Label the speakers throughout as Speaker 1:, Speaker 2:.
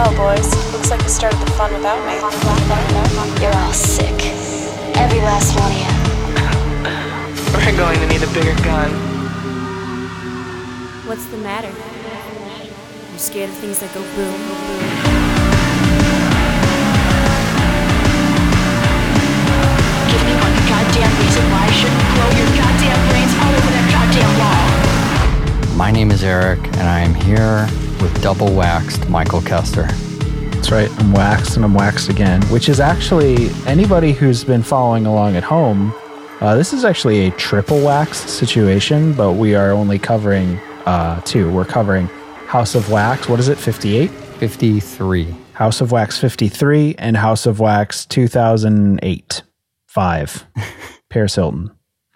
Speaker 1: Well, boys, looks like you started the fun without me.
Speaker 2: You're all sick. Every last one of you.
Speaker 3: We're going to need a bigger gun.
Speaker 4: What's the matter? You scared of things that go boom, boom?
Speaker 2: Give me one goddamn reason why I shouldn't blow your goddamn brains all over that goddamn wall.
Speaker 5: My name is Eric, and I am here with double waxed Michael Kester.
Speaker 6: That's right. I'm waxed and I'm waxed again, which is actually anybody who's been following along at home. Uh, this is actually a triple waxed situation, but we are only covering uh, two. We're covering House of Wax. What is it? 58?
Speaker 5: 53.
Speaker 6: House of Wax 53 and House of Wax 2008. Five. Paris Hilton.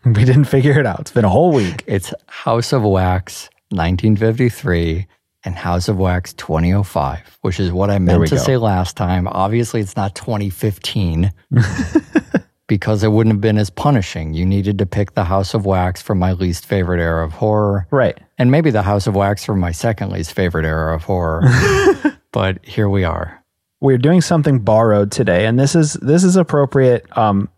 Speaker 6: We didn't figure it out. It's been a whole week.
Speaker 5: It's House of Wax 1953 and House of Wax 2005, which is what I meant to
Speaker 6: go.
Speaker 5: say last time. Obviously, it's not 2015 because it wouldn't have been as punishing. You needed to pick the House of Wax from my least favorite era of horror.
Speaker 6: Right.
Speaker 5: And maybe the House of Wax from my second least favorite era of horror. but here we are.
Speaker 6: we're doing something borrowed today and this is this is appropriate um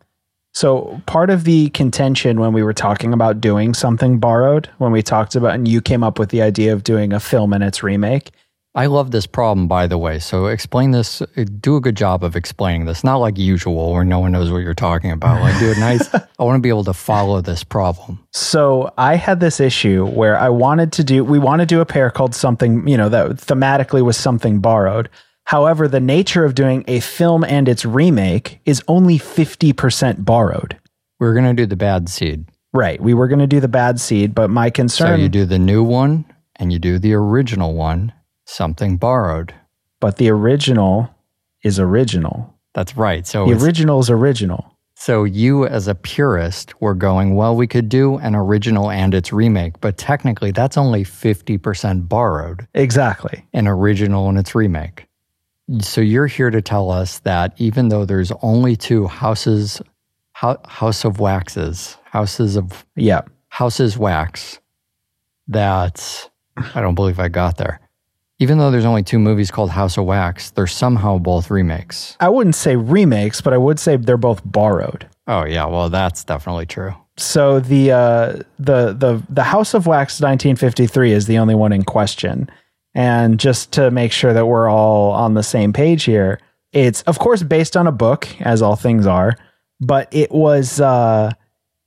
Speaker 6: so part of the contention when we were talking about doing something borrowed when we talked about and you came up with the idea of doing a film and its remake
Speaker 5: I love this problem, by the way. So explain this. Uh, do a good job of explaining this. Not like usual, where no one knows what you're talking about. Like do it nice. I want to be able to follow this problem.
Speaker 6: so i had this issue where i wanted to do we want to do a pair called something you know that thematically was something borrowed however the nature of doing a film and its remake is only 50% borrowed
Speaker 5: We're gonna do the bad seed.
Speaker 6: right we were going to do the bad seed but my concern.
Speaker 5: So you do the new one and you do the original one. Something borrowed.
Speaker 6: but the original is original.
Speaker 5: That's right. So
Speaker 6: The original is original.
Speaker 5: So you, as a purist, were going, well, we could do an original and its remake, but technically that's only 50% borrowed,
Speaker 6: Exactly.
Speaker 5: an original and its remake. So you're here to tell us that even though there's only two houses, hou- House of Waxes, houses of
Speaker 6: Yeah.
Speaker 5: houses wax, that I don't believe I got there. Even though there's only two movies called House of Wax, they're somehow both remakes.
Speaker 6: I wouldn't say remakes, but I would say they're both borrowed.
Speaker 5: Oh yeah, well that's definitely true.
Speaker 6: So the uh, the the the House of Wax 1953 is the only one in question. And just to make sure that we're all on the same page here, it's of course based on a book, as all things are, but it was uh,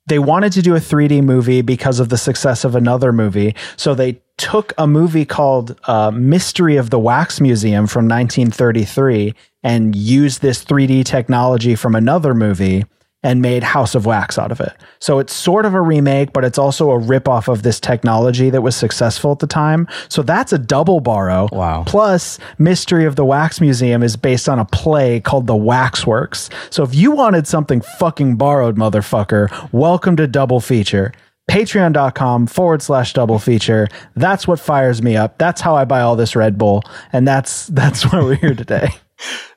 Speaker 6: they wanted to do a 3D movie because of the success of another movie. So they took a movie called uh, Mystery of the Wax Museum from 1933 and used this 3D technology from another movie and made House of Wax out of it. So it's sort of a remake, but it's also a ripoff of this technology that was successful at the time. So that's a double borrow.
Speaker 5: Wow.
Speaker 6: Plus, Mystery of the Wax Museum is based on a play called The Waxworks. So if you wanted something fucking borrowed, motherfucker, welcome to Double Feature. Patreon.com forward slash double feature. That's what fires me up. That's how I buy all this Red Bull. And that's that's why we're here today.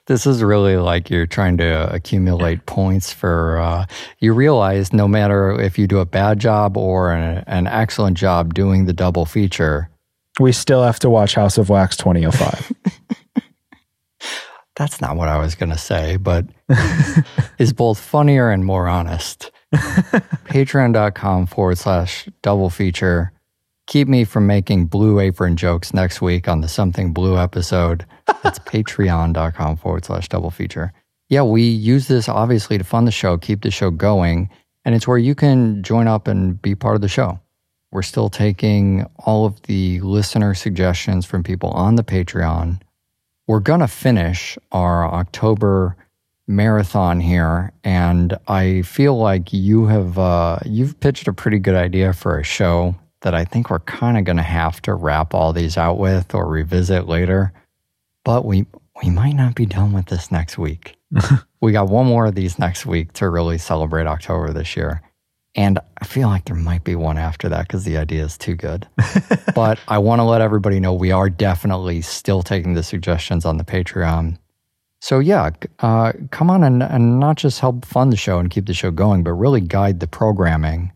Speaker 5: This is really like you're trying to accumulate points for. Uh, you realize no matter if you do a bad job or an, an excellent job doing the double feature,
Speaker 6: We still have to watch House of Wax 2005.
Speaker 5: that's not what I was going to say, but is both funnier and more honest. Patreon.com forward slash double feature. Keep me from making blue apron jokes next week on the Something Blue episode. That's patreon.com forward slash double feature. Yeah, we use this obviously to fund the show, keep the show going, and it's where you can join up and be part of the show. We're still taking all of the listener suggestions from people on the Patreon. We're going to finish our October marathon here and I feel like you have uh, you've pitched a pretty good idea for a show that I think we're kind of going to have to wrap all these out with or revisit later. But we we might not be done with this next week. we got one more of these next week to really celebrate October this year. And I feel like there might be one after that because the idea is too good. but I want to let everybody know we are definitely still taking the suggestions on the Patreon. So, yeah, uh, come on and, and not just help fund the show and keep the show going, but really guide the programming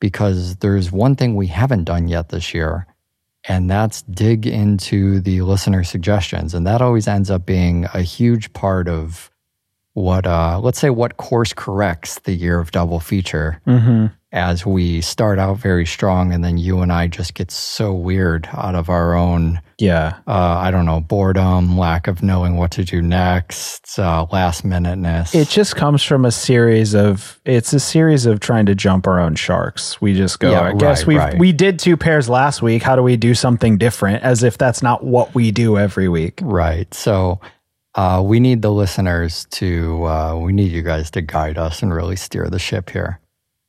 Speaker 5: because there's one thing we haven't done yet this year. And that's dig into the listener suggestions. And that always ends up being a huge part of what, uh, let's say, what course corrects the year of double feature
Speaker 6: Mm-hmm.
Speaker 5: As we start out very strong and then you and I just get so weird out of our own,
Speaker 6: Yeah.
Speaker 5: uh, I don't know, boredom, lack of knowing what to do next, uh, last minuteness.
Speaker 6: It just comes from a series of it's a series of trying to jump our own sharks. We just go,
Speaker 5: Yeah,
Speaker 6: I guess
Speaker 5: right,
Speaker 6: we
Speaker 5: right.
Speaker 6: we did two pairs last week. How do we do something different as if that's not what we do every week?
Speaker 5: Right. So uh, we need the listeners to, uh, we need you guys to guide us and really steer the ship here.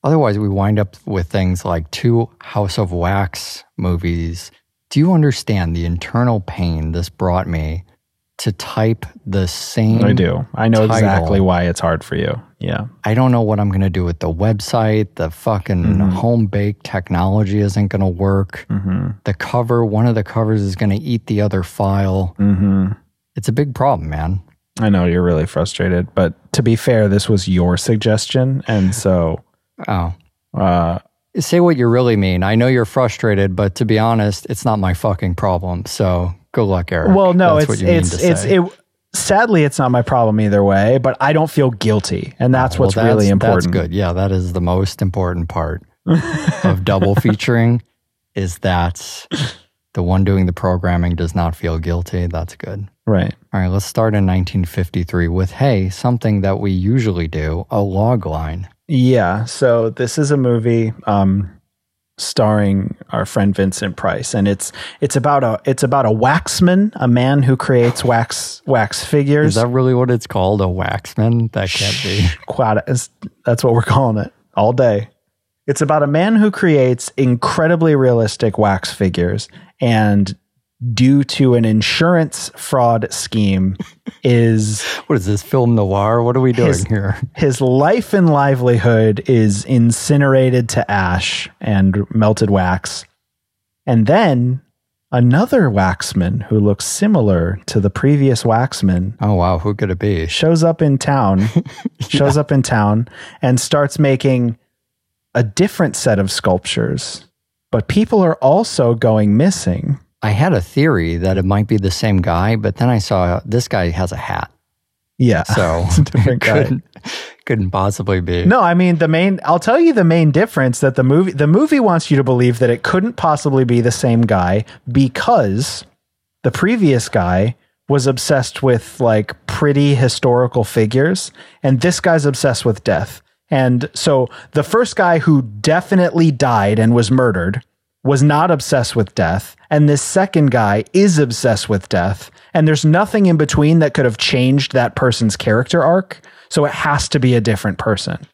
Speaker 5: Otherwise, we wind up with things like two House of Wax movies. Do you understand the internal pain this brought me to type the same?
Speaker 6: I do. I know
Speaker 5: title.
Speaker 6: exactly why it's hard for you. Yeah.
Speaker 5: I don't know what I'm going to do with the website. The fucking
Speaker 6: Mm-hmm.
Speaker 5: home baked technology isn't going to work.
Speaker 6: Mm-hmm.
Speaker 5: The cover, one of the covers is going to eat the other file.
Speaker 6: Mm-hmm.
Speaker 5: It's a big problem, man.
Speaker 6: I know you're really frustrated, but to be fair, this was your suggestion, and so
Speaker 5: Oh.
Speaker 6: uh,
Speaker 5: Say what you really mean. I know you're frustrated, but to be honest, it's not my fucking problem. So good luck, Eric.
Speaker 6: well, no,
Speaker 5: That's
Speaker 6: it's
Speaker 5: what you mean
Speaker 6: it's it's
Speaker 5: say.
Speaker 6: it. Sadly, it's not my problem either way, but I don't feel guilty, and that's
Speaker 5: Well,
Speaker 6: what's really important.
Speaker 5: That's good. Yeah, that is the most important part of double featuring is that the one doing the programming does not feel guilty. That's good.
Speaker 6: Right.
Speaker 5: All right, let's start in 1953 with hey, something that we usually do, a log line.
Speaker 6: Yeah. So this is a movie um, starring our friend Vincent Price, and it's it's about a it's about a waxman, a man who creates wax wax figures.
Speaker 5: Is that really what it's called? A waxman? That can't be.
Speaker 6: Quad- That's what we're calling it all day. It's about a man who creates incredibly realistic wax figures, and due to an insurance fraud scheme, is
Speaker 5: What is this film noir? What are we doing
Speaker 6: His-
Speaker 5: here?
Speaker 6: his life and livelihood is incinerated to ash and melted wax. And then another waxman who looks similar to the previous waxman
Speaker 5: Oh wow, who could it be?
Speaker 6: shows up in town, shows up in town and starts making a different set of sculptures. But people are also going missing.
Speaker 5: I had a theory that it might be the same guy, but then I saw this guy has a hat,
Speaker 6: Yeah.
Speaker 5: so
Speaker 6: It's a different guy.
Speaker 5: couldn't couldn't possibly be.
Speaker 6: No, I mean the main. I'll tell you the main difference that the movie the movie wants you to believe that it couldn't possibly be the same guy because the previous guy was obsessed with like pretty historical figures, and this guy's obsessed with death. And so the first guy who definitely died and was murdered was not obsessed with death, and this second guy is obsessed with death. And there's nothing in between that could have changed that person's character arc. So it has to be a different person.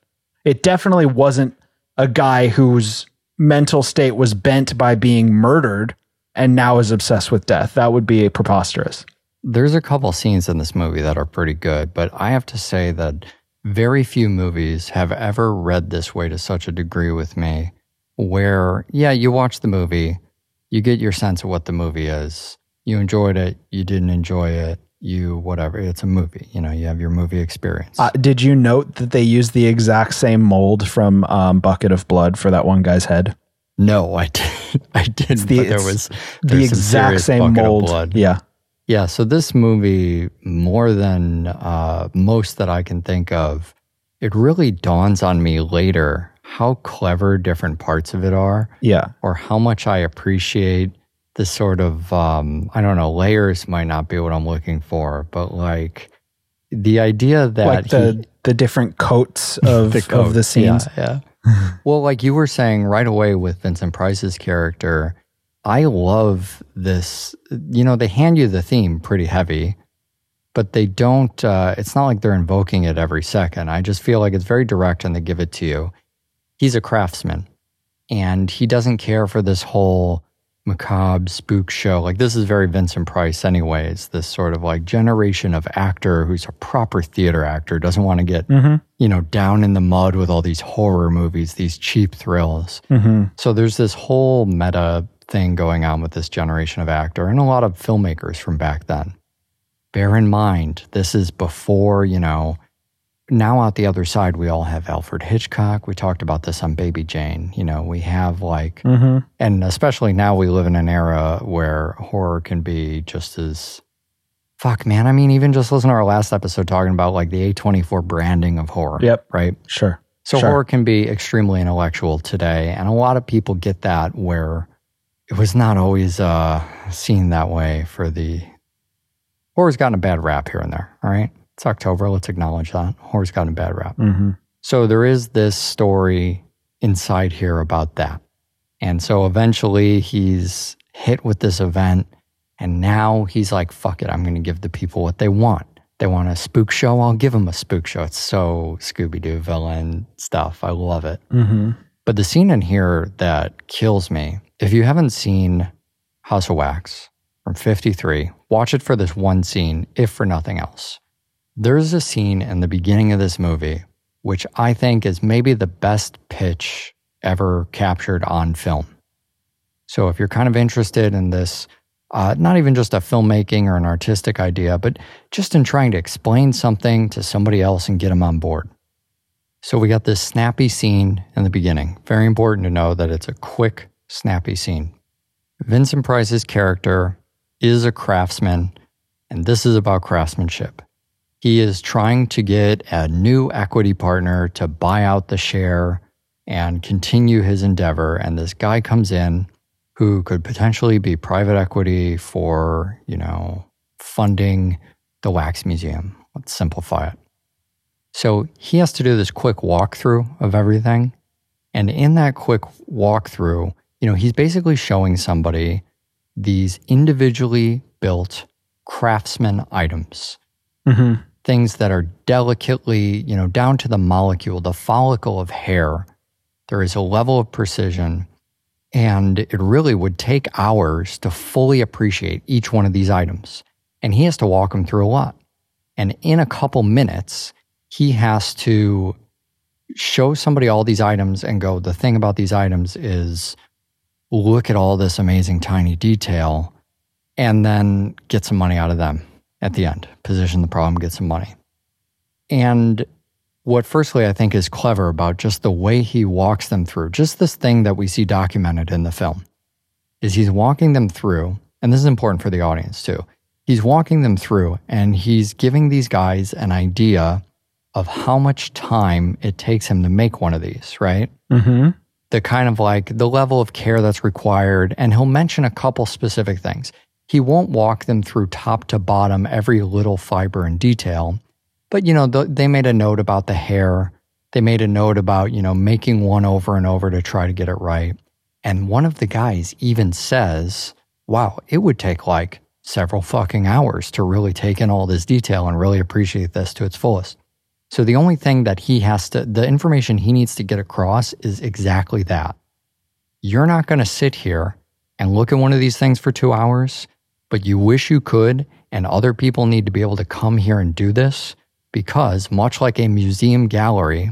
Speaker 6: It definitely wasn't a guy whose mental state was bent by being murdered and now is obsessed with death. That would be preposterous.
Speaker 5: There's a couple scenes in this movie that are pretty good, but I have to say that very few movies have ever read this way to such a degree with me where, yeah, you watch the movie, you get your sense of what the movie is. You enjoyed it, you didn't enjoy it, you whatever. It's a movie, you know, you have your movie experience.
Speaker 6: Uh, did you note that they used the exact same mold from um, Bucket of Blood for that one guy's head?
Speaker 5: no, I did I didn't,
Speaker 6: the-
Speaker 5: but there was
Speaker 6: The exact same mold.
Speaker 5: blood.
Speaker 6: Yeah.
Speaker 5: Yeah, so this movie, more than uh, most that I can think of, it really dawns on me later how clever different parts of it are,
Speaker 6: Yeah.
Speaker 5: or how much I appreciate the sort of, um, I don't know, layers might not be what I'm looking for, but like the idea that
Speaker 6: like the,
Speaker 5: he-
Speaker 6: the different coats of,
Speaker 5: the
Speaker 6: of the scenes.
Speaker 5: Yeah, yeah. well, like you were saying right away with Vincent Price's character, I love this. You know, they hand you the theme pretty heavy, but they don't. Uh, it's not like they're invoking it every second. I just feel like it's very direct and they give it to you. He's a craftsman, and he doesn't care for this whole macabre spook show. Like this is very Vincent Price, anyways. This sort of like generation of actor who's a proper theater actor doesn't want to get
Speaker 6: Mm-hmm.
Speaker 5: you know down in the mud with all these horror movies, these cheap thrills.
Speaker 6: Mm-hmm.
Speaker 5: So there's this whole meta thing going on with this generation of actor and a lot of filmmakers from back then. Bear in mind, this is before, you know, now out the other side, we all have Alfred Hitchcock. We talked about this on Baby Jane. You know, we have like,
Speaker 6: Mm-hmm.
Speaker 5: and especially now we live in an era where horror can be just as fuck, man. I mean, even just listen to our last episode talking about like the A24 branding of horror.
Speaker 6: Yep.
Speaker 5: Right.
Speaker 6: Sure.
Speaker 5: So
Speaker 6: Sure.
Speaker 5: horror can be extremely intellectual today, and a lot of people get that where it was not always uh, seen that way for the horror's gotten a bad rap here and there. All right, it's October. Let's acknowledge that horror's gotten a bad rap.
Speaker 6: Mm-hmm.
Speaker 5: So there is this story inside here about that, and so eventually he's hit with this event, and now he's like, "Fuck it, I'm going to give the people what they want." They want a spook show. I'll give them a spook show. It's so Scooby Doo villain stuff. I love it.
Speaker 6: Mm-hmm.
Speaker 5: But the scene in here that kills me, if you haven't seen House of Wax from 53, watch it for this one scene, if for nothing else. There's a scene in the beginning of this movie, which I think is maybe the best pitch ever captured on film. So if you're kind of interested in this, uh, not even just a filmmaking or an artistic idea, but just in trying to explain something to somebody else and get them on board. So we got this snappy scene in the beginning. Very important to know that it's a quick, snappy scene. Vincent Price's character is a craftsman, and this is about craftsmanship. He is trying to get a new equity partner to buy out the share and continue his endeavor. And this guy comes in who could potentially be private equity for, you know, funding the wax museum. Let's simplify it. So he has to do this quick walkthrough of everything. And in that quick walkthrough, you know, he's basically showing somebody these individually built craftsman items,
Speaker 6: Mm-hmm.
Speaker 5: Things that are delicately, you know, down to the molecule, the follicle of hair. There is a level of precision. And it really would take hours to fully appreciate each one of these items. And he has to walk them through a lot. And in a couple minutes, he has to show somebody all these items and go, the thing about these items is look at all this amazing tiny detail and then get some money out of them at the end, position the problem, get some money. And what firstly I think is clever about just the way he walks them through, just this thing that we see documented in the film, is he's walking them through, and this is important for the audience too. He's walking them through and he's giving these guys an idea of how much time it takes him to make one of these, right?
Speaker 6: Mm-hmm.
Speaker 5: the kind of like the level of care that's required. And he'll mention a couple specific things. He won't walk them through top to bottom, every little fiber and detail. But, you know, th- they made a note about the hair. They made a note about, you know, making one over and over to try to get it right. And one of the guys even says, wow, it would take like several fucking hours to really take in all this detail and really appreciate this to its fullest. So the only thing that he has to, the information he needs to get across is exactly that. You're not going to sit here and look at one of these things for two hours, but you wish you could, and other people need to be able to come here and do this because, much like a museum gallery,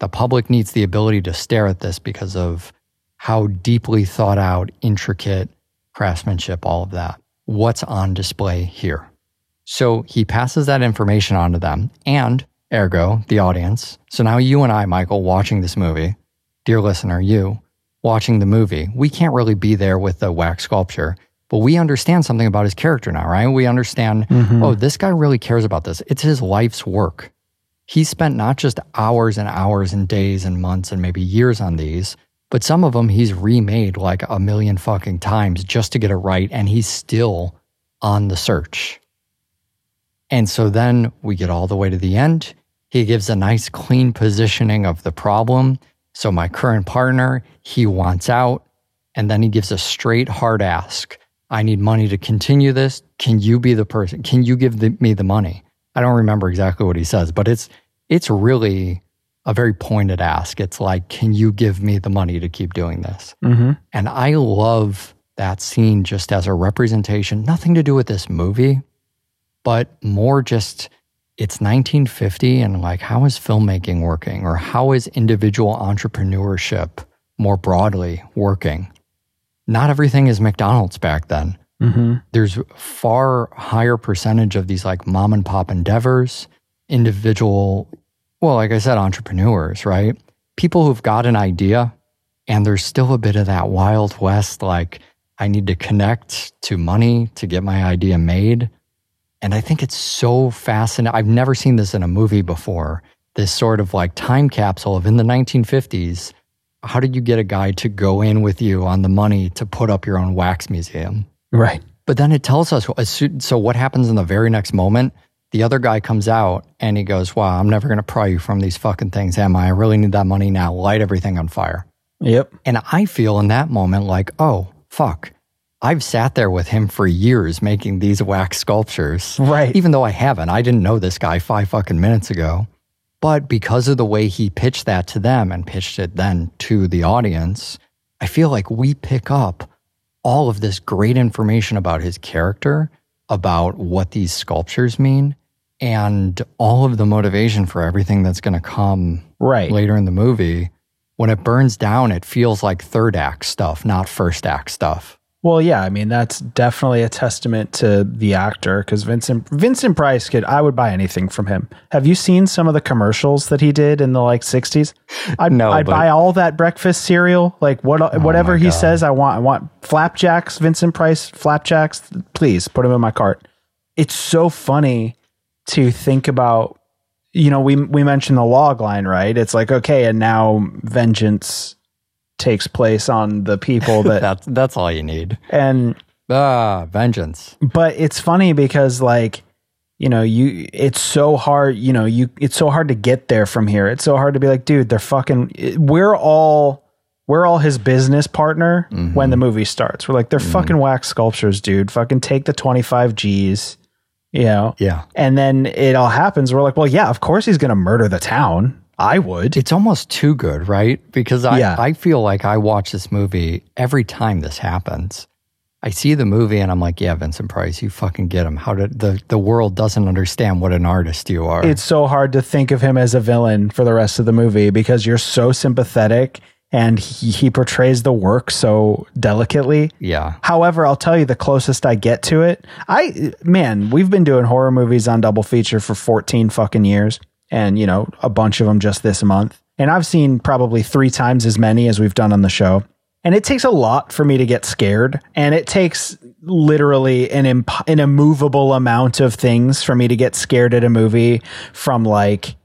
Speaker 5: the public needs the ability to stare at this because of how deeply thought out, intricate craftsmanship, all of that. What's on display here? So he passes that information on to them and ergo the audience. So now you and I, Michael, watching this movie, dear listener, you watching the movie, we can't really be there with the wax sculpture, but we understand something about his character now, right? We understand, mm-hmm. oh, this guy really cares about this. It's his life's work. He spent not just hours and hours and days and months and maybe years on these, but some of them he's remade like a million fucking times just to get it right. And he's still on the search. And so then we get all the way to the end. He gives a nice clean positioning of the problem. So my current partner, he wants out. And then he gives a straight hard ask. I need money to continue this. Can you be the person? Can you give the, me the money? I don't remember exactly what he says, but it's it's really a very pointed ask. It's like, can you give me the money to keep doing this?
Speaker 6: Mm-hmm.
Speaker 5: And I love that scene just as a representation, nothing to do with this movie, but more just it's 1950 and like how is filmmaking working or how is individual entrepreneurship more broadly working? Not everything is McDonald's back then.
Speaker 6: Mm-hmm.
Speaker 5: There's far higher percentage of these like mom and pop endeavors, individual well, like I said, entrepreneurs, right? People who've got an idea and there's still a bit of that Wild West, like, I need to connect to money to get my idea made. And I think it's so fascinating. I've never seen this in a movie before. This sort of like time capsule of in the 1950s. How did you get a guy to go in with you on the money to put up your own wax museum?
Speaker 6: Right.
Speaker 5: But then it tells us so what happens in the very next moment. The other guy comes out and he goes, Wow, I'm never going to pry you from these fucking things, am I? I really need that money now. Light everything on fire.
Speaker 6: Yep.
Speaker 5: And I feel in that moment like, oh, fuck. I've sat there with him for years making these wax sculptures.
Speaker 6: Right.
Speaker 5: Even though I haven't. I didn't know this guy five fucking minutes ago. But because of the way he pitched that to them and pitched it then to the audience, I feel like we pick up all of this great information about his character, about what these sculptures mean, and all of the motivation for everything that's going to come
Speaker 6: Right.
Speaker 5: later in the movie. When it burns down, it feels like third act stuff, not first act stuff.
Speaker 6: Well, yeah, I mean that's definitely a testament to the actor because Vincent Vincent Price could I would buy anything from him. Have you seen some of the commercials that he did in the like '60s? I'd,
Speaker 5: No,
Speaker 6: I'd
Speaker 5: but- Oh
Speaker 6: buy all that breakfast cereal, like what oh
Speaker 5: whatever
Speaker 6: he
Speaker 5: God.
Speaker 6: says. I want I want flapjacks, Vincent Price flapjacks. Please put them in my cart. It's so funny to think about. You know, we we mentioned the log line, right? It's like okay, and now vengeance takes place on the people that
Speaker 5: That's that's all you need.
Speaker 6: and
Speaker 5: Ah, vengeance.
Speaker 6: but it's funny because like you know you it's so hard you know you it's so hard to get there from here. It's so hard to be like dude they're fucking we're all we're all his business partner when the movie starts. We're like they're fucking wax sculptures dude. Fucking take the 25 g's you know?
Speaker 5: Yeah.
Speaker 6: and then it all happens. We're like well yeah of course he's gonna murder the town i would
Speaker 5: It's almost too good, right? Because I,
Speaker 6: Yeah.
Speaker 5: I feel like I watch this movie every time this happens. I see the movie and I'm like, yeah, Vincent Price, you fucking get him. How did the, the world doesn't understand what an artist you are?
Speaker 6: it's so hard to think of him as a villain for the rest of the movie because you're so sympathetic and he, he portrays the work so delicately.
Speaker 5: yeah.
Speaker 6: However, I'll tell you the closest I get to it. I man, we've been doing horror movies on double feature for 14 fucking years and you know, a bunch of them just this month. And I've seen probably 3 times as many as we've done on the show. And it takes a lot for me to get scared and it takes literally an imp- an immovable amount of things for me to get scared at a movie from like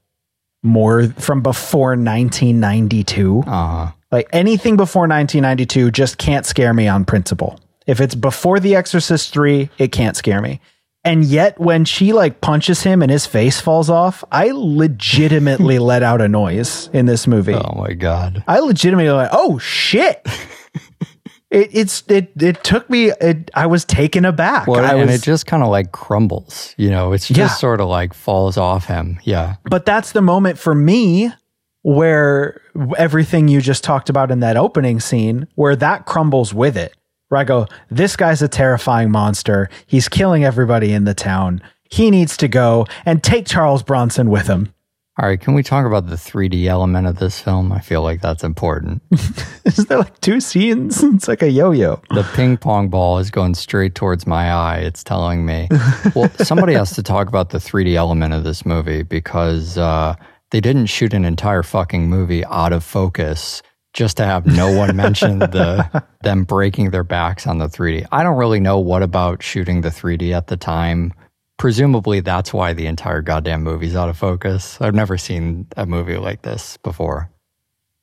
Speaker 6: more from before 1992.
Speaker 5: Uh,
Speaker 6: Like anything before 1992 just can't scare me on principle. If it's before The Exorcist 3, it can't scare me. And yet when she like punches him and his face falls off, I legitimately let out a noise in this movie.
Speaker 5: oh my God.
Speaker 6: I legitimately like, "Oh shit." it it's it it took me it, I was taken aback.
Speaker 5: Well, and it just kind of like crumbles, you know, it's just
Speaker 6: Yeah.
Speaker 5: sort of like falls off him. Yeah.
Speaker 6: but that's the moment for me where everything you just talked about in that opening scene where that crumbles with it where i go this guy's a terrifying monster he's killing everybody in the town he needs to go and take charles bronson with him
Speaker 5: All right. Can we talk about the 3D element of this film? I feel like that's important.
Speaker 6: is there like two scenes it's like a yo-yo
Speaker 5: the ping pong ball is going straight towards my eye. It's telling me. Well, somebody has to talk about the 3D element of this movie because uh, they didn't shoot an entire fucking movie out of focus just to have no one mention the them breaking their backs on the 3D. I don't really know what about shooting the 3D at the time. Presumably, that's why the entire goddamn movie's out of focus. I've never seen a movie like this before.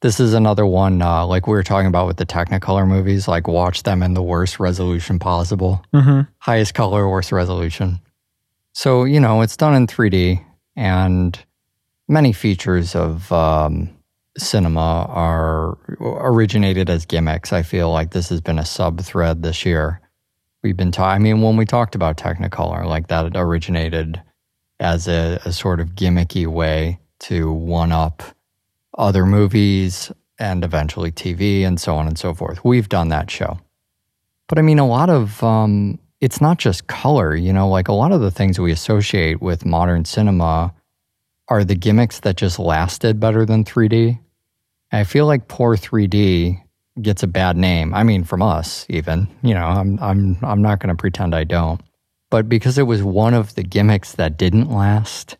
Speaker 5: This is another one, uh, like we were talking about with the Technicolor movies, like watch them in the worst resolution possible.
Speaker 6: mm-hmm.
Speaker 5: Highest color, worst resolution. So, you know, it's done in 3D, and many features of um, cinema are originated as gimmicks. I feel like this has been a sub thread this year. We've been talking, I mean, when we talked about Technicolor, like that originated as a, a sort of gimmicky way to one up other movies and eventually TV and so on and so forth. We've done that show. But I mean, a lot of, um, it's not just color, you know, like a lot of the things we associate with modern cinema are the gimmicks that just lasted better than 3D. I feel like poor 3D gets a bad name. I mean, from us even, you know, I'm, I'm, I'm not going to pretend I don't. But because it was one of the gimmicks that didn't last,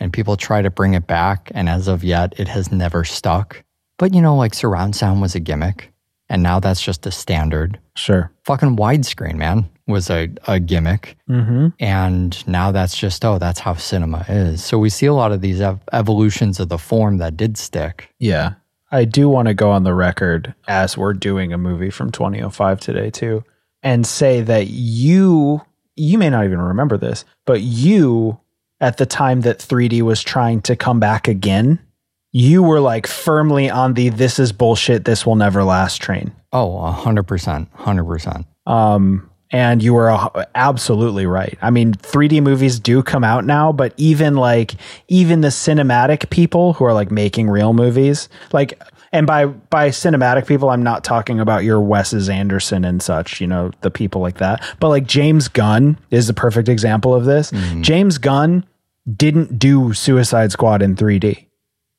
Speaker 5: and people try to bring it back, and as of yet, it has never stuck. But you know, like surround sound was a gimmick, and now that's just a standard.
Speaker 6: Sure.
Speaker 5: Fucking widescreen, man, was a, a gimmick.
Speaker 6: Mm-hmm.
Speaker 5: And now that's just, oh, that's how cinema is. So we see a lot of these ev- evolutions of the form that did stick.
Speaker 6: Yeah. I do want to go on the record as we're doing a movie from 2005 today too and say that you you may not even remember this, but you at the time that 3D was trying to come back again, you were like firmly on the this is bullshit, this will never last train.
Speaker 5: Oh, 100%. 100%.
Speaker 6: Um, and you were absolutely right. I mean, 3D movies do come out now, but even like even the cinematic people who are like making real movies, like and by by cinematic people, I'm not talking about your Wes's Anderson and such, you know, the people like that. But like James Gunn is a perfect example of this. Mm-hmm. James Gunn didn't do Suicide Squad in 3D.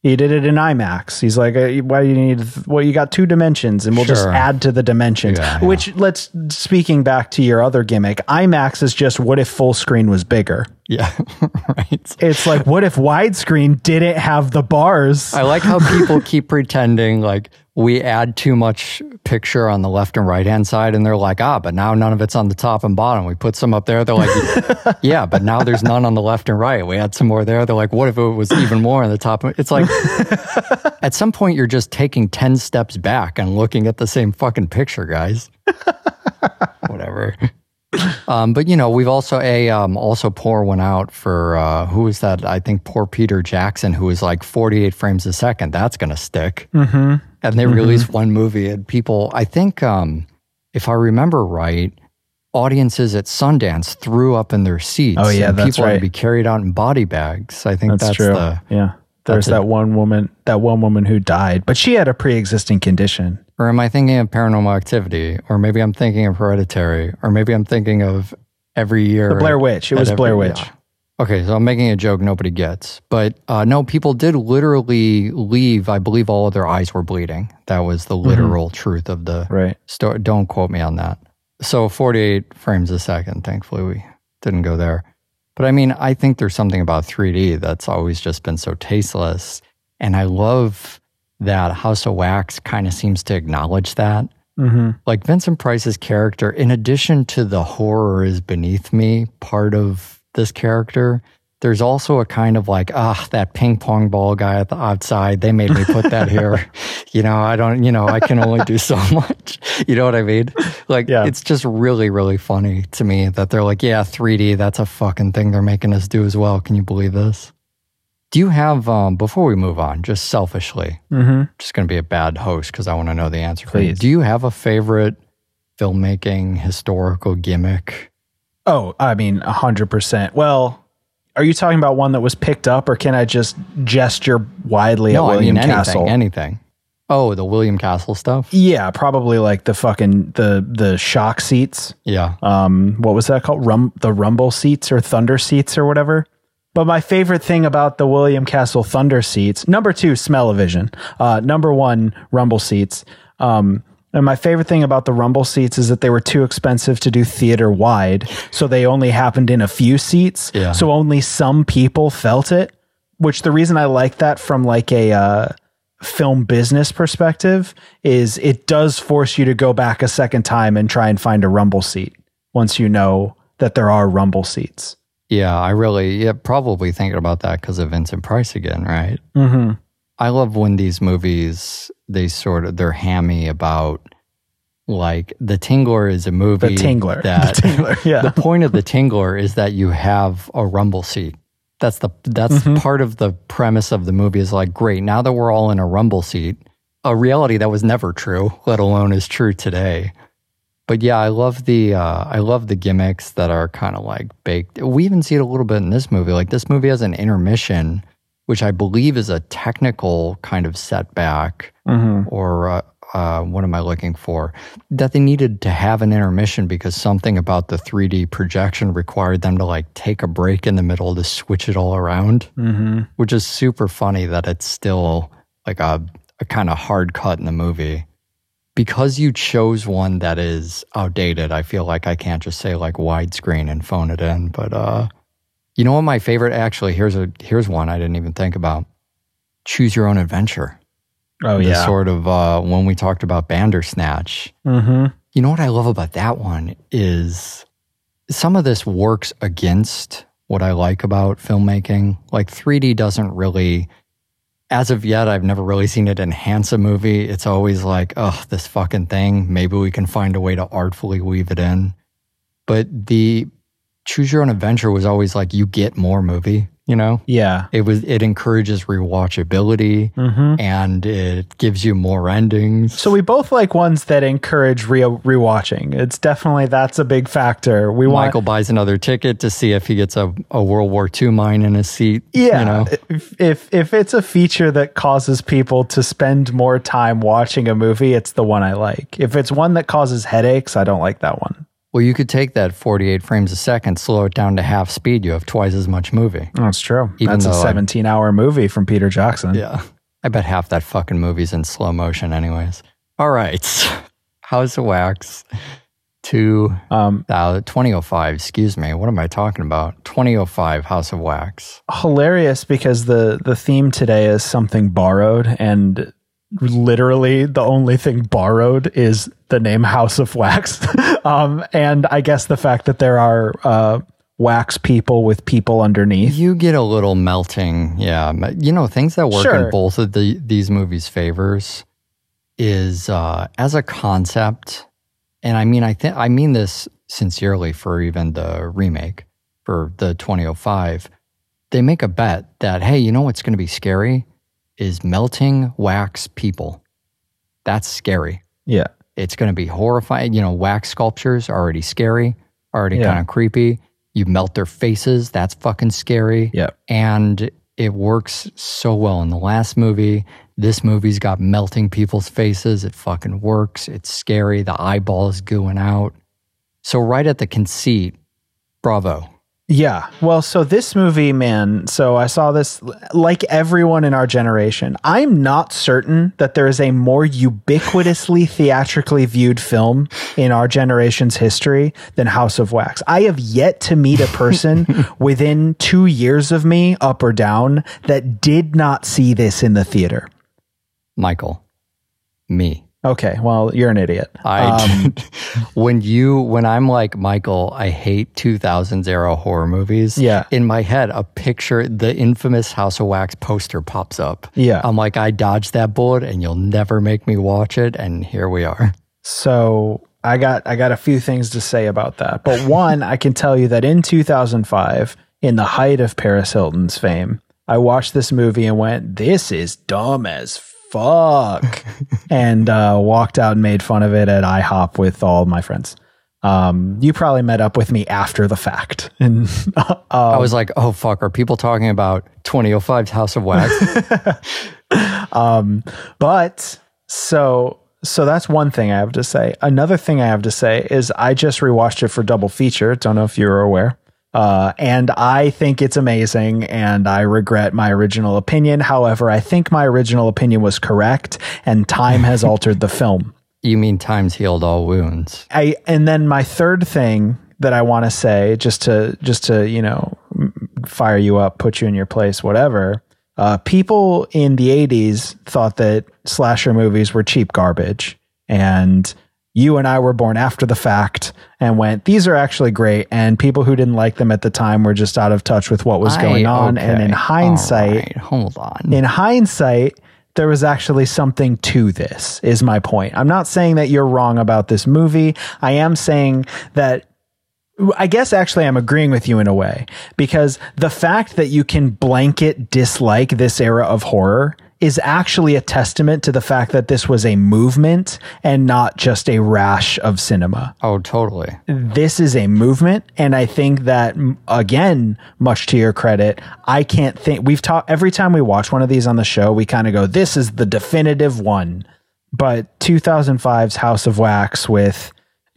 Speaker 6: He did it in IMAX. He's like, uh, why do you need? Well, you got two dimensions, and we'll just add to the dimensions.
Speaker 5: Yeah, yeah.
Speaker 6: Which let's speaking back to your other gimmick, IMAX is just what if full screen was bigger?
Speaker 5: Yeah, right.
Speaker 6: It's like what if widescreen didn't have the bars?
Speaker 5: I like how people keep pretending like we add too much picture on the left and right hand side, and they're like, ah, but now none of it's on the top and bottom. We put some up there. They're like, yeah, but now there's none on the left and right. We add some more there. They're like, what if it was even more on the top? It's like, at some point, you're just taking 10 steps back and looking at the same fucking picture, guys. Whatever. Um, but you know, we've also a um, also pour one out for uh, who is that? I think poor Peter Jackson, who is like 48 frames a second. That's gonna stick. Mm-hmm. And they released one movie, and people, I think, um, if I remember right, audiences at Sundance threw up in their seats.
Speaker 6: Oh, yeah,
Speaker 5: and
Speaker 6: that's
Speaker 5: people to
Speaker 6: right.
Speaker 5: be carried out in body bags. I think
Speaker 6: That's,
Speaker 5: that's,
Speaker 6: true.
Speaker 5: the.
Speaker 6: yeah, there's that one woman, that one woman who died, but she had a pre-existing condition.
Speaker 5: Or am I thinking of Paranormal Activity? Or maybe I'm thinking of Hereditary? Or maybe I'm thinking of every year.
Speaker 6: The Blair Witch. It was
Speaker 5: every-
Speaker 6: Blair Witch.
Speaker 5: yeah. Okay, so I'm making a joke nobody gets. But uh, no, people did literally leave. I believe all of their eyes were bleeding. That was the literal truth of the
Speaker 6: Right.
Speaker 5: story. Don't quote me on that. So 48 frames a second, thankfully, we didn't go there. But I mean, I think there's something about 3D that's always just been so tasteless. And I love that House of Wax kind of seems to acknowledge that.
Speaker 6: Mm-hmm.
Speaker 5: Like Vincent Price's character, in addition to the horror is beneath me part of this character, there's also a kind of like, ah, that ping pong ball guy at the outside, they made me put that here. you know, I don't, you know, I can only do so much. You know what I mean? Like,
Speaker 6: Yeah.
Speaker 5: it's just really, really funny to me that they're like, yeah, 3D, that's a fucking thing they're making us do as well. Can you believe this? Do you have, um, before we move on, just selfishly,
Speaker 6: Mm-hmm.
Speaker 5: just going to be a bad host because I want to know the answer. for you.
Speaker 6: Please.
Speaker 5: Do you have a favorite filmmaking historical gimmick?
Speaker 6: Oh, I mean, a hundred percent. Well, are you talking about one that was picked up, or can I just gesture widely
Speaker 5: no,
Speaker 6: at William
Speaker 5: I mean
Speaker 6: Castle?
Speaker 5: anything. Anything. Oh, the William Castle stuff.
Speaker 6: yeah, probably like the fucking the the shock seats.
Speaker 5: Yeah.
Speaker 6: Um, what was that called? Rum the rumble seats or thunder seats or whatever. But my favorite thing about the William Castle Thunder seats, number two, smell-o-vision. Uh, number one, rumble seats. Um, and my favorite thing about the rumble seats is that they were too expensive to do theater wide, so they only happened in a few seats.
Speaker 5: Yeah.
Speaker 6: So only some people felt it. Which the reason I like that from like a uh, film business perspective is it does force you to go back a second time and try and find a rumble seat once you know that there are rumble seats.
Speaker 5: Yeah, I really, yeah, probably thinking about that because of Vincent Price again, right?
Speaker 6: Mm-hmm.
Speaker 5: I love when these movies, they sort of, they're hammy about like The Tingler is a movie.
Speaker 6: The Tingler.
Speaker 5: That,
Speaker 6: The Tingler, yeah.
Speaker 5: the point of The Tingler is that you have a rumble seat. That's the that's
Speaker 6: Mm-hmm.
Speaker 5: part of the premise of the movie is like great now that we're all in a rumble seat a reality that was never true let alone is true today but yeah I love the uh, I love the gimmicks that are kind of like baked we even see it a little bit in this movie like this movie has an intermission which I believe is a technical kind of setback
Speaker 6: Mm-hmm.
Speaker 5: or uh, uh, what am I looking for? That they needed to have an intermission because something about the 3D projection required them to like take a break in the middle to switch it all around,
Speaker 6: Mm-hmm.
Speaker 5: which is super funny that it's still like a, a kind of hard cut in the movie. because you chose one that is outdated, I feel like I can't just say like widescreen and phone it in. But uh, you know what? My favorite actually here's a here's one I didn't even think about. Choose your own adventure.
Speaker 6: Oh
Speaker 5: the
Speaker 6: yeah.
Speaker 5: sort of uh, when we talked about Bandersnatch.
Speaker 6: mm-hmm.
Speaker 5: You know what I love about that one is some of this works against what I like about filmmaking. Like 3D doesn't really, as of yet, I've never really seen it enhance a movie. It's always like, oh, this fucking thing. Maybe we can find a way to artfully weave it in. But the choose your own adventure was always like, you get more movie, you know?
Speaker 6: Yeah.
Speaker 5: It was, it encourages rewatchability
Speaker 6: Mm-hmm.
Speaker 5: and it gives you more endings.
Speaker 6: So we both like ones that encourage re- rewatching. It's definitely that's a big factor. We want
Speaker 5: Michael buys another ticket to see if he gets a, a World War II mine in his seat.
Speaker 6: Yeah,
Speaker 5: You know?
Speaker 6: if, if if it's a feature that causes people to spend more time watching a movie, it's the one I like. If it's one that causes headaches, I don't like that one.
Speaker 5: Well, you could take that 48 frames a second, slow it down to half speed. You have twice as much movie.
Speaker 6: That's true.
Speaker 5: Even
Speaker 6: That's a
Speaker 5: though I-
Speaker 6: 17 hour movie from Peter Jackson.
Speaker 5: Yeah. I bet half that fucking movie's in slow motion, anyways. All right. House of Wax to
Speaker 6: Um,
Speaker 5: uh, 2005. Excuse me. What am I talking about? 2005 House of Wax.
Speaker 6: hilarious because the the theme today is something borrowed and literally the only thing borrowed is the name House of Wax. um, and I guess the fact that there are uh, wax people with people underneath.
Speaker 5: You get a little melting. Yeah. You know, things that work
Speaker 6: Sure.
Speaker 5: in both of the, these movies' favors is uh, as a concept. And I mean, I think I mean this sincerely for even the remake for the 2005. They make a bet that, hey, you know what's going to be scary is melting wax people. That's scary.
Speaker 6: Yeah.
Speaker 5: It's going to be horrifying. You know, wax sculptures are already scary, already
Speaker 6: Yeah.
Speaker 5: kind of creepy. You melt their faces. That's fucking scary.
Speaker 6: Yeah.
Speaker 5: And it works so well in the last movie. This movie's got melting people's faces. It fucking works. It's scary. The eyeball is gooing out. So, right at the conceit, bravo.
Speaker 6: Yeah. Well, so this movie, man, so I saw this like everyone in our generation. I'm not certain that there is a more ubiquitously theatrically viewed film in our generation's history than House of Wax. I have yet to meet a person within two years of me, up or down, that did not see this in the theater.
Speaker 5: Michael, me.
Speaker 6: Okay. Well, you're an idiot.
Speaker 5: I um, when you when I'm like Michael, I hate 2000s era horror movies.
Speaker 6: Yeah.
Speaker 5: In my head, a picture, the infamous House of Wax poster pops up.
Speaker 6: Yeah.
Speaker 5: I'm like, I dodged that bullet, and you'll never make me watch it. And here we are.
Speaker 6: So I got I got a few things to say about that. But one, I can tell you that in 2005, in the height of Paris Hilton's fame, I watched this movie and went, "This is dumb as fuck," and uh, walked out and made fun of it at IHOP with all my friends. Um, you probably met up with me after the fact, and
Speaker 5: I was like, oh fuck, are people talking about 2005's House of Wax?
Speaker 6: Um, but so so that's one thing I have to say. Another thing I have to say is I just rewatched it for double feature. Don't know if you were aware. Uh, and I think it's amazing, and I regret my original opinion. However, I think my original opinion was correct, and time has altered the film.
Speaker 5: you mean time's healed all wounds?
Speaker 6: I and then my third thing that I want to say, just to just to you know fire you up, put you in your place, whatever. Uh, people in the '80s thought that slasher movies were cheap garbage, and you and I were born after the fact and went, "These are actually great." And people who didn't like them at the time were just out of touch with what was going
Speaker 5: I-
Speaker 6: on. And in hindsight,
Speaker 5: right, hold on.
Speaker 6: in hindsight, there was actually something to this, is my point. I'm not saying that you're wrong about this movie. I am saying that. I guess actually I'm agreeing with you in a way because the fact that you can blanket dislike this era of horror is actually a testament to the fact that this was a movement and not just a rash of cinema
Speaker 5: oh, totally.
Speaker 6: this is a movement and i think that again much to your credit i can't think we've talked every time we watch one of these on the show we kind of go this is the definitive one but 2005's house of wax with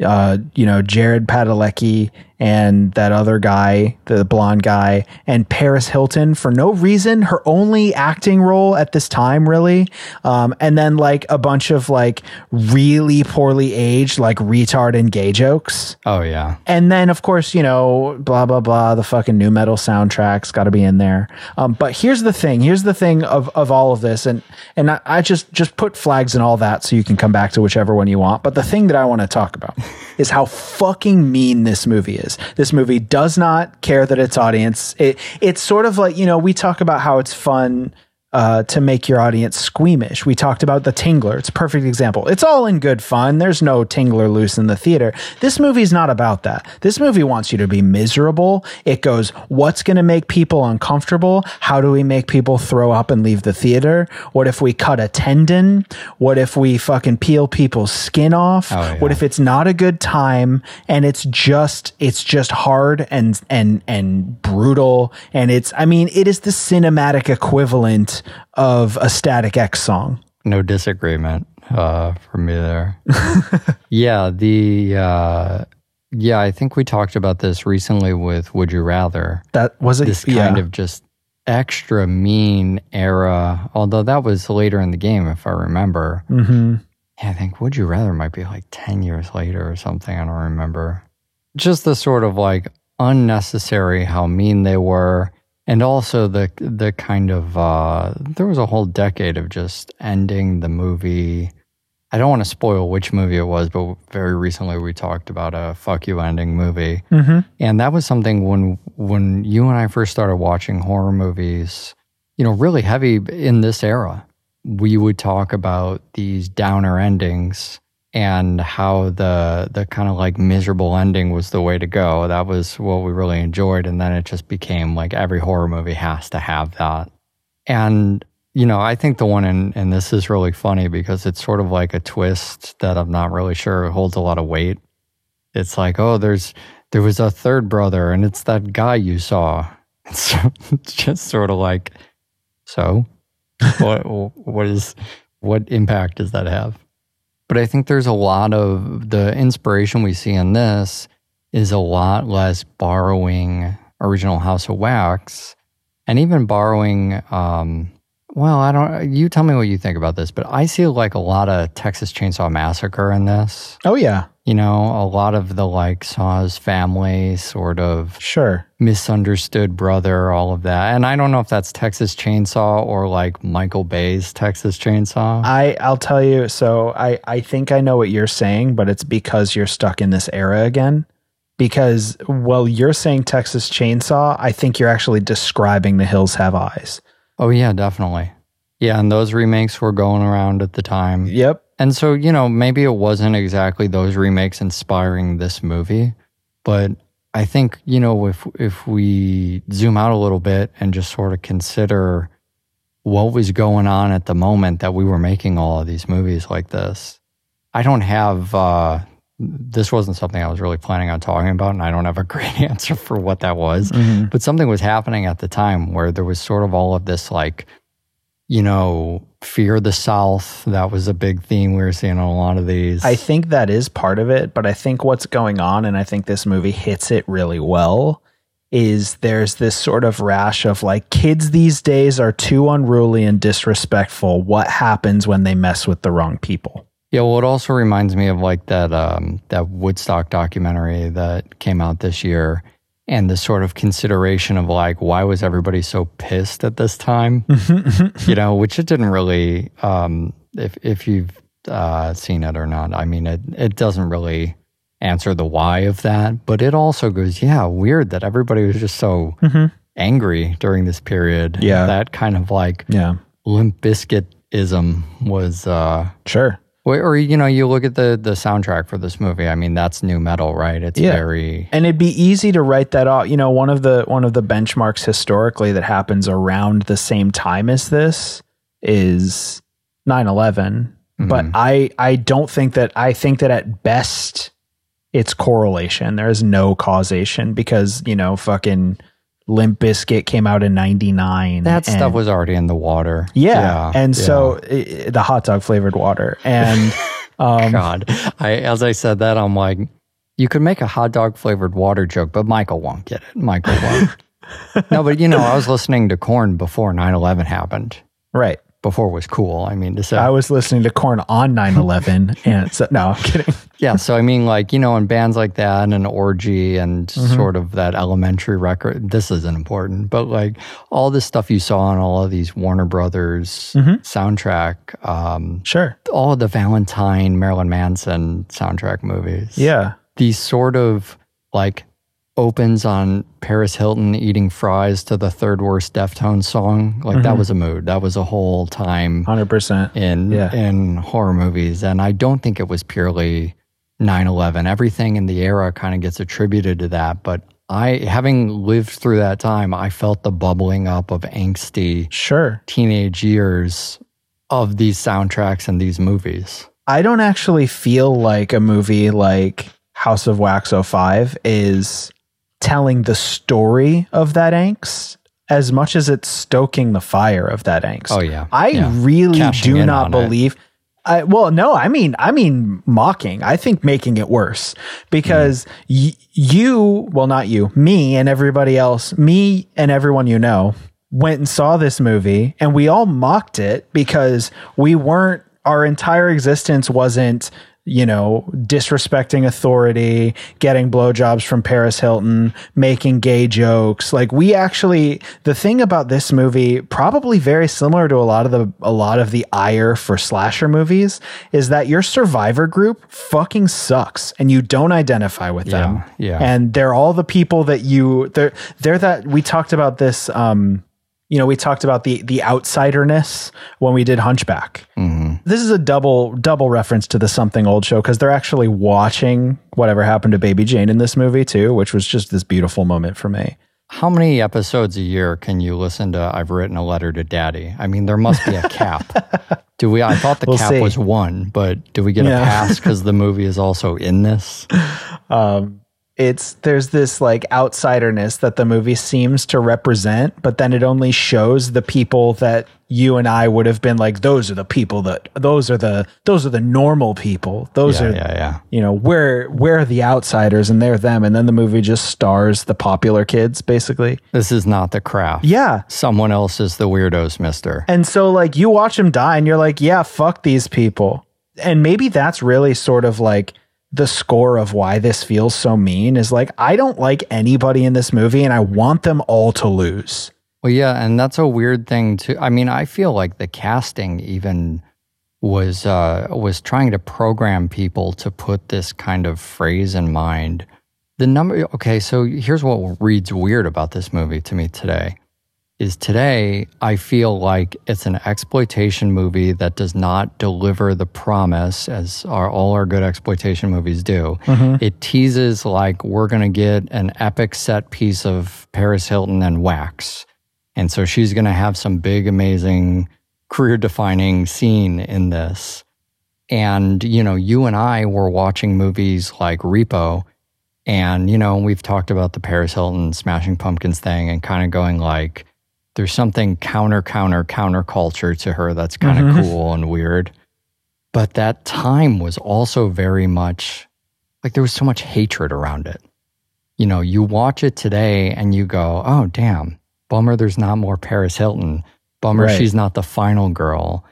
Speaker 6: uh, you know jared padalecki and that other guy, the blonde guy, and Paris Hilton for no reason, her only acting role at this time, really. Um, and then like a bunch of like really poorly aged, like retard and gay jokes.
Speaker 5: Oh yeah.
Speaker 6: And then, of course, you know, blah blah blah. The fucking nu metal soundtrack's got to be in there. Um, but here's the thing. Here's the thing of of all of this, and and I, I just just put flags and all that, so you can come back to whichever one you want. But the thing that I want to talk about is how fucking mean this movie is. This movie does not care that its audience. It it's sort of like you know we talk about how it's fun uh, to make your audience squeamish. We talked about the Tingler. It's a perfect example. It's all in good fun. There's no Tingler loose in the theater. This movie's not about that. This movie wants you to be miserable. It goes, what's going to make people uncomfortable? How do we make people throw up and leave the theater? What if we cut a tendon? What if we fucking peel people's skin off?
Speaker 5: Oh, yeah.
Speaker 6: What if it's not a good time and it's just it's just hard and and and brutal and it's I mean it is the cinematic equivalent of a Static X song.
Speaker 5: No disagreement uh, from me there. yeah, the uh, yeah, I think we talked about this recently with Would You Rather.
Speaker 6: That was it.
Speaker 5: This kind of just extra mean era, although that was later in the game, if I remember.
Speaker 6: hmm
Speaker 5: Yeah, I think Would You Rather might be like 10 years later or something. I don't remember. Just the sort of like unnecessary how mean they were. And also the the kind of uh, there was a whole decade of just ending the movie. I don't want to spoil which movie it was, but very recently we talked about a "fuck you" ending movie,
Speaker 6: hmm
Speaker 5: and that was something when when you and I first started watching horror movies, you know, really heavy in this era. We would talk about these downer endings and how the the kind of like miserable ending was the way to go. That was what we really enjoyed, and then it just became like every horror movie has to have that. And you know, I think the one in and this is really funny because it's sort of like a twist that I'm not really sure holds a lot of weight. It's like, oh, there's there was a third brother, and it's that guy you saw. It's just sort of like, so what what is what impact does that have? But I think there's a lot of the inspiration we see in this is a lot less borrowing original House of Wax and even borrowing um well, I don't you tell me what you think about this, but I see like a lot of Texas Chainsaw Massacre in this.
Speaker 6: Oh yeah,
Speaker 5: You know, a lot of the like Saw's family sort of
Speaker 6: sure.
Speaker 5: misunderstood brother, all of that. And I don't know if that's Texas Chainsaw or like Michael Bay's Texas Chainsaw.
Speaker 6: I I'll tell you. So I I think I know what you're saying, but it's because you're stuck in this era again. Because while you're saying Texas Chainsaw, I think you're actually describing The Hills Have Eyes.
Speaker 5: Oh yeah, definitely. Yeah, and those remakes were going around at the time.
Speaker 6: Yep.
Speaker 5: And so, you know, maybe it wasn't exactly those remakes inspiring this movie, but I think, you know, if if we zoom out a little bit and just sort of consider what was going on at the moment that we were making all of these movies like this. I don't have uh this wasn't something I was really planning on talking about and I don't have a great answer for what that was.
Speaker 6: Mm-hmm.
Speaker 5: But something was happening at the time where there was sort of all of this like you know, fear the South. That was a big theme we were seeing on a lot of these.
Speaker 6: I think that is part of it, but I think what's going on, and I think this movie hits it really well, is there's this sort of rash of like kids these days are too unruly and disrespectful. What happens when they mess with the wrong people?
Speaker 5: Yeah, well, it also reminds me of like that um, that Woodstock documentary that came out this year, and the sort of consideration of like why was everybody so pissed at this time, you know, which it didn't really. Um, if if you've uh, seen it or not, I mean, it it doesn't really answer the why of that, but it also goes, yeah, weird that everybody was just so angry during this period.
Speaker 6: Yeah.
Speaker 5: that kind of like
Speaker 6: Yeah,
Speaker 5: Limp Bizkit-ism was. Uh,
Speaker 6: sure.
Speaker 5: Or, you know, you look at the the soundtrack for this movie. I mean, that's nu metal, right? It's
Speaker 6: Yeah.
Speaker 5: very
Speaker 6: And it'd be easy to write that off. You know, one of the one of the benchmarks historically that happens around the same time as this is 9/11. Mm-hmm. But I I don't think that I think that at best it's correlation. There is no causation because, you know, fucking Limp Bizkit came out in 99.
Speaker 5: that stuff was already in the water.
Speaker 6: yeah. and
Speaker 5: yeah.
Speaker 6: so i- the hot dog flavored water and um
Speaker 5: God, I as I said that, I'm like, You could make a hot dog flavored water joke, but Michael won't get it. Michael won't. no, but you know, I was listening to Korn before 9 11 happened.
Speaker 6: Right.
Speaker 5: Before was cool. I mean, to say.
Speaker 6: Uh, I was listening to Korn on 9 11. and so, no, I'm kidding.
Speaker 5: yeah. So, I mean, like, you know, in bands like that and an Orgy and mm-hmm. sort of that elementary record, this isn't important, but like all this stuff you saw on all of these Warner Brothers mm-hmm. soundtrack, um,
Speaker 6: Sure.
Speaker 5: all of the Valentine, Marilyn Manson soundtrack movies.
Speaker 6: Yeah.
Speaker 5: these sort of like opens on Paris Hilton eating fries to the third worst Deftones song. Like that mm-hmm. was a mood. That was a whole time
Speaker 6: 100%.
Speaker 5: in
Speaker 6: Yeah.
Speaker 5: in horror movies. And I don't think it was purely 9-11. Everything in the era kind of gets attributed to that. But I having lived through that time, I felt the bubbling up of angsty
Speaker 6: Sure.
Speaker 5: teenage years of these soundtracks and these movies.
Speaker 6: I don't actually feel like a movie like House of Wax 05 is telling the story of that angst as much as it's stoking the fire of that angst.
Speaker 5: Oh, yeah.
Speaker 6: I
Speaker 5: Yeah.
Speaker 6: really
Speaker 5: Cashing
Speaker 6: do not believe I, well, no, I mean, I mean, mocking. I think making it worse because y- you, well, not you, me and everybody else, me and everyone you know, went and saw this movie and we all mocked it because we weren't, our entire existence wasn't, you know, disrespecting authority, getting blowjobs from Paris Hilton, making gay jokes. Like we actually, the thing about this movie, probably very similar to a lot of the, a lot of the ire for slasher movies, is that your survivor group fucking sucks and you don't identify with them.
Speaker 5: yeah.
Speaker 6: And they're all the people that you, they're, they're that, we talked about this, um, you know, we talked about the the outsiderness when we did Hunchback. This is a double double reference to the Something Old show because they're actually watching whatever happened to Baby Jane in this movie too, which was just this beautiful moment for me.
Speaker 5: How many episodes a year can you listen to I've written a letter to daddy? I mean, there must be a cap. do we I thought the
Speaker 6: We'll
Speaker 5: cap
Speaker 6: see.
Speaker 5: was one, but do we get
Speaker 6: Yeah.
Speaker 5: a pass cuz the movie is also in this?
Speaker 6: Um, It's there's this like outsiderness that the movie seems to represent, but then it only shows the people that you and I would have been like, those are the people that those are the those are the normal people. Those
Speaker 5: Yeah,
Speaker 6: are
Speaker 5: yeah, yeah.
Speaker 6: you know, we're we're the outsiders and they're them. And then the movie just stars the popular kids, basically.
Speaker 5: This is not the craft.
Speaker 6: Yeah.
Speaker 5: Someone else is the weirdos, mister.
Speaker 6: And so like you watch them die and you're like, yeah, fuck these people. And maybe that's really sort of like the score of why this feels so mean is like I don't like anybody in this movie and I want them all to lose.
Speaker 5: Well, yeah, and that's a weird thing too. I mean, I feel like the casting even was uh, was trying to program people to put this kind of phrase in mind. The number, okay, so here's what reads weird about this movie to me today. Is today I feel like it's an exploitation movie that does not deliver the promise as our, all our good exploitation movies do. Mm-hmm. It teases like we're going to get an epic set piece of Paris Hilton and Wax. And so she's going to have some big, amazing, career defining scene in this. And, you know, you and I were watching movies like Repo. And, you know, we've talked about the Paris Hilton Smashing Pumpkins thing and kind of going like, there's something counter, counter, counter culture to her that's kind of mm-hmm. cool and weird. But that time was also very much like there was so much hatred around it. You know, you watch it today and you go, oh, damn, bummer there's not more Paris Hilton. Bummer
Speaker 6: Right.
Speaker 5: she's not the final girl.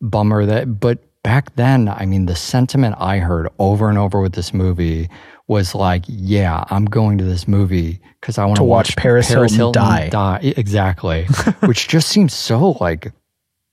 Speaker 5: Bummer that, but back then, I mean, the sentiment I heard over and over with this movie was like, yeah, I'm going to this movie because I want
Speaker 6: To watch Paris Hilton die.
Speaker 5: die. Exactly. Which just seems so like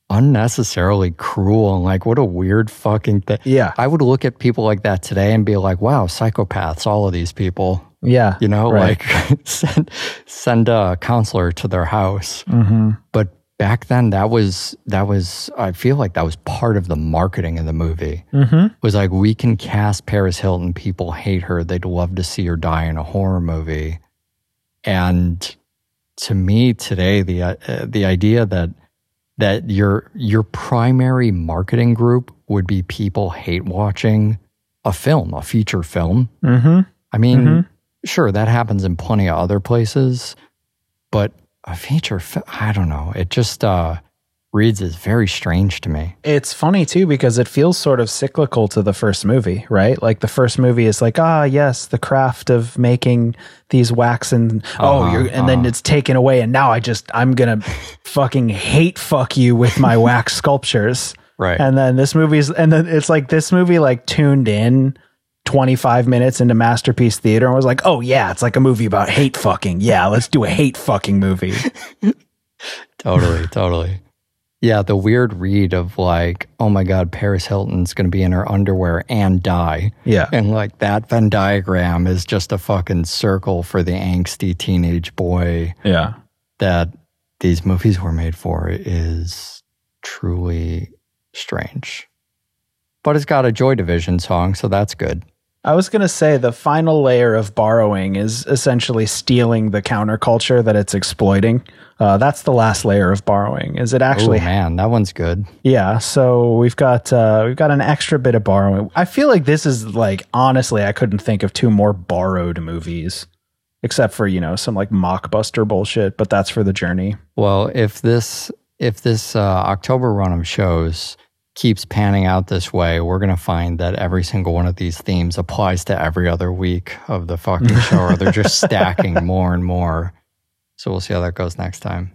Speaker 5: unnecessarily cruel and like what a weird fucking thing.
Speaker 6: Yeah.
Speaker 5: I would look at people like that today and be like, wow, psychopaths, all of these people.
Speaker 6: Yeah.
Speaker 5: You know,
Speaker 6: Right.
Speaker 5: like send send a counselor to their house.
Speaker 6: Mm-hmm.
Speaker 5: But back then that was that was I feel like that was part of the marketing of the movie.
Speaker 6: Mm-hmm.
Speaker 5: Was like we can cast Paris Hilton, people hate her, they'd love to see her die in a horror movie. And to me today the uh, the idea that that your your primary marketing group would be people hate watching a film, a feature film.
Speaker 6: Mm-hmm.
Speaker 5: I mean, sure that happens in plenty of other places, but a feature fi- I don't know. It just uh reads is very strange to me.
Speaker 6: It's funny too because it feels sort of cyclical to the first movie, right? Like the first movie is like, ah, yes, the craft of making these wax and oh,
Speaker 5: Uh-huh,
Speaker 6: you're, and then it's taken away, and now I just I'm gonna fucking hate fuck you with my wax sculptures,
Speaker 5: Right.
Speaker 6: And then this movie's and then it's like this movie like tuned in. 25 minutes into Masterpiece Theater and was like, oh, yeah, it's like a movie about hate fucking. Yeah, let's do a hate fucking movie.
Speaker 5: Totally, totally. Yeah, the weird read of like, oh my God, Paris Hilton's going to be in her underwear and die.
Speaker 6: Yeah.
Speaker 5: And like that Venn diagram is just a fucking circle for the angsty teenage boy
Speaker 6: Yeah.
Speaker 5: that these movies were made for is truly strange. But it's got a Joy Division song, so that's good.
Speaker 6: I was going to say the final layer of borrowing is essentially stealing the counterculture that it's exploiting. Uh, that's the last layer of borrowing. Is it actually Oh
Speaker 5: man, that one's good.
Speaker 6: yeah. So we've got uh, we've got an extra bit of borrowing. I feel like this is like honestly, I couldn't think of two more borrowed movies, except for you know some like mockbuster bullshit. But that's for the journey.
Speaker 5: Well, if this if this uh, October run of shows keeps panning out this way, we're gonna find that every single one of these themes applies to every other week of the fucking show, or they're just stacking more and more. So we'll see how that goes next time.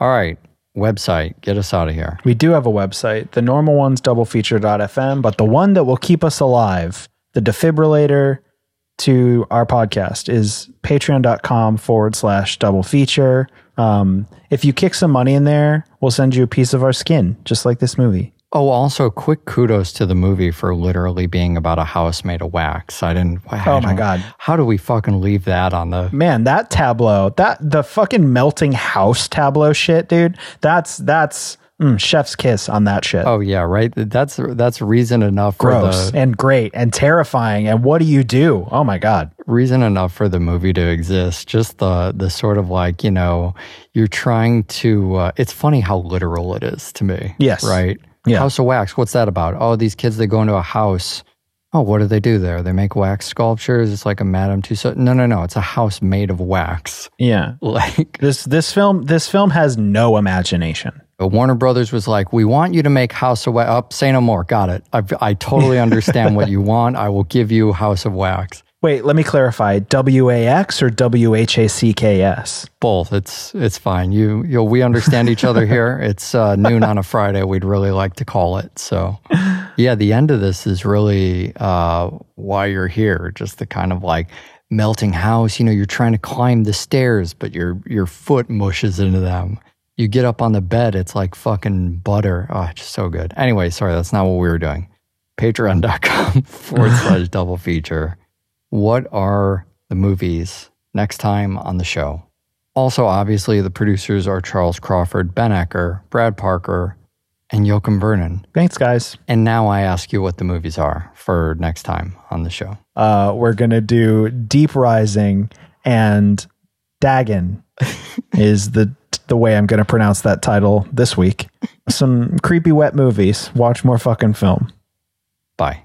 Speaker 5: All right, website, get us out of here.
Speaker 6: We do have a website. The normal one's doublefeature.fm, but the one that will keep us alive, the defibrillator to our podcast is patreon.com forward slash double feature. Um, if you kick some money in there, we'll send you a piece of our skin, just like this movie.
Speaker 5: Oh, also, quick kudos to the movie for literally being about a house made of wax. I didn't. I
Speaker 6: Oh my God.
Speaker 5: How do we fucking leave that on the?
Speaker 6: Man, that tableau, that the fucking melting house tableau shit, dude. That's that's mm, chef's kiss on that shit.
Speaker 5: Oh yeah, right. That's that's reason enough for
Speaker 6: Gross
Speaker 5: the
Speaker 6: and great and terrifying. And what do you do? Oh my god.
Speaker 5: reason enough for the movie to exist. Just the the sort of like you know you're trying to. Uh, it's funny how literal it is to me.
Speaker 6: Yes.
Speaker 5: Right.
Speaker 6: Yeah.
Speaker 5: House of Wax. What's that about? Oh, these kids they go into a house. Oh, what do they do there? They make wax sculptures. It's like a Madame Tussauds. No, no, no. It's a house made of wax.
Speaker 6: Yeah.
Speaker 5: Like
Speaker 6: This this film this film has no imagination.
Speaker 5: But Warner Brothers was like, "We want you to make House of Wax." Up, oh, say no more. Got it. I, I totally understand what you want. I will give you House of Wax.
Speaker 6: Wait, let me clarify. W A X or W H A C K S?
Speaker 5: Both. It's it's fine. You you we understand each other here. It's uh, noon on a Friday. We'd really like to call it. So, yeah, the end of this is really uh, why you're here. Just the kind of like melting house. You know, you're trying to climb the stairs, but your your foot mushes into them. You get up on the bed. It's like fucking butter. Oh, just so good. Anyway, sorry, that's not what we were doing. Patreon.com forward slash double feature. What are the movies next time on the show? Also, obviously, the producers are Charles Crawford, Ben Ecker, Brad Parker, and Joachim Vernon.
Speaker 6: Thanks, guys.
Speaker 5: And now I ask you what the movies are for next time on the show.
Speaker 6: Uh, we're gonna do Deep Rising and Dagon is the the way I'm gonna pronounce that title this week. Some creepy wet movies. Watch more fucking film.
Speaker 5: Bye.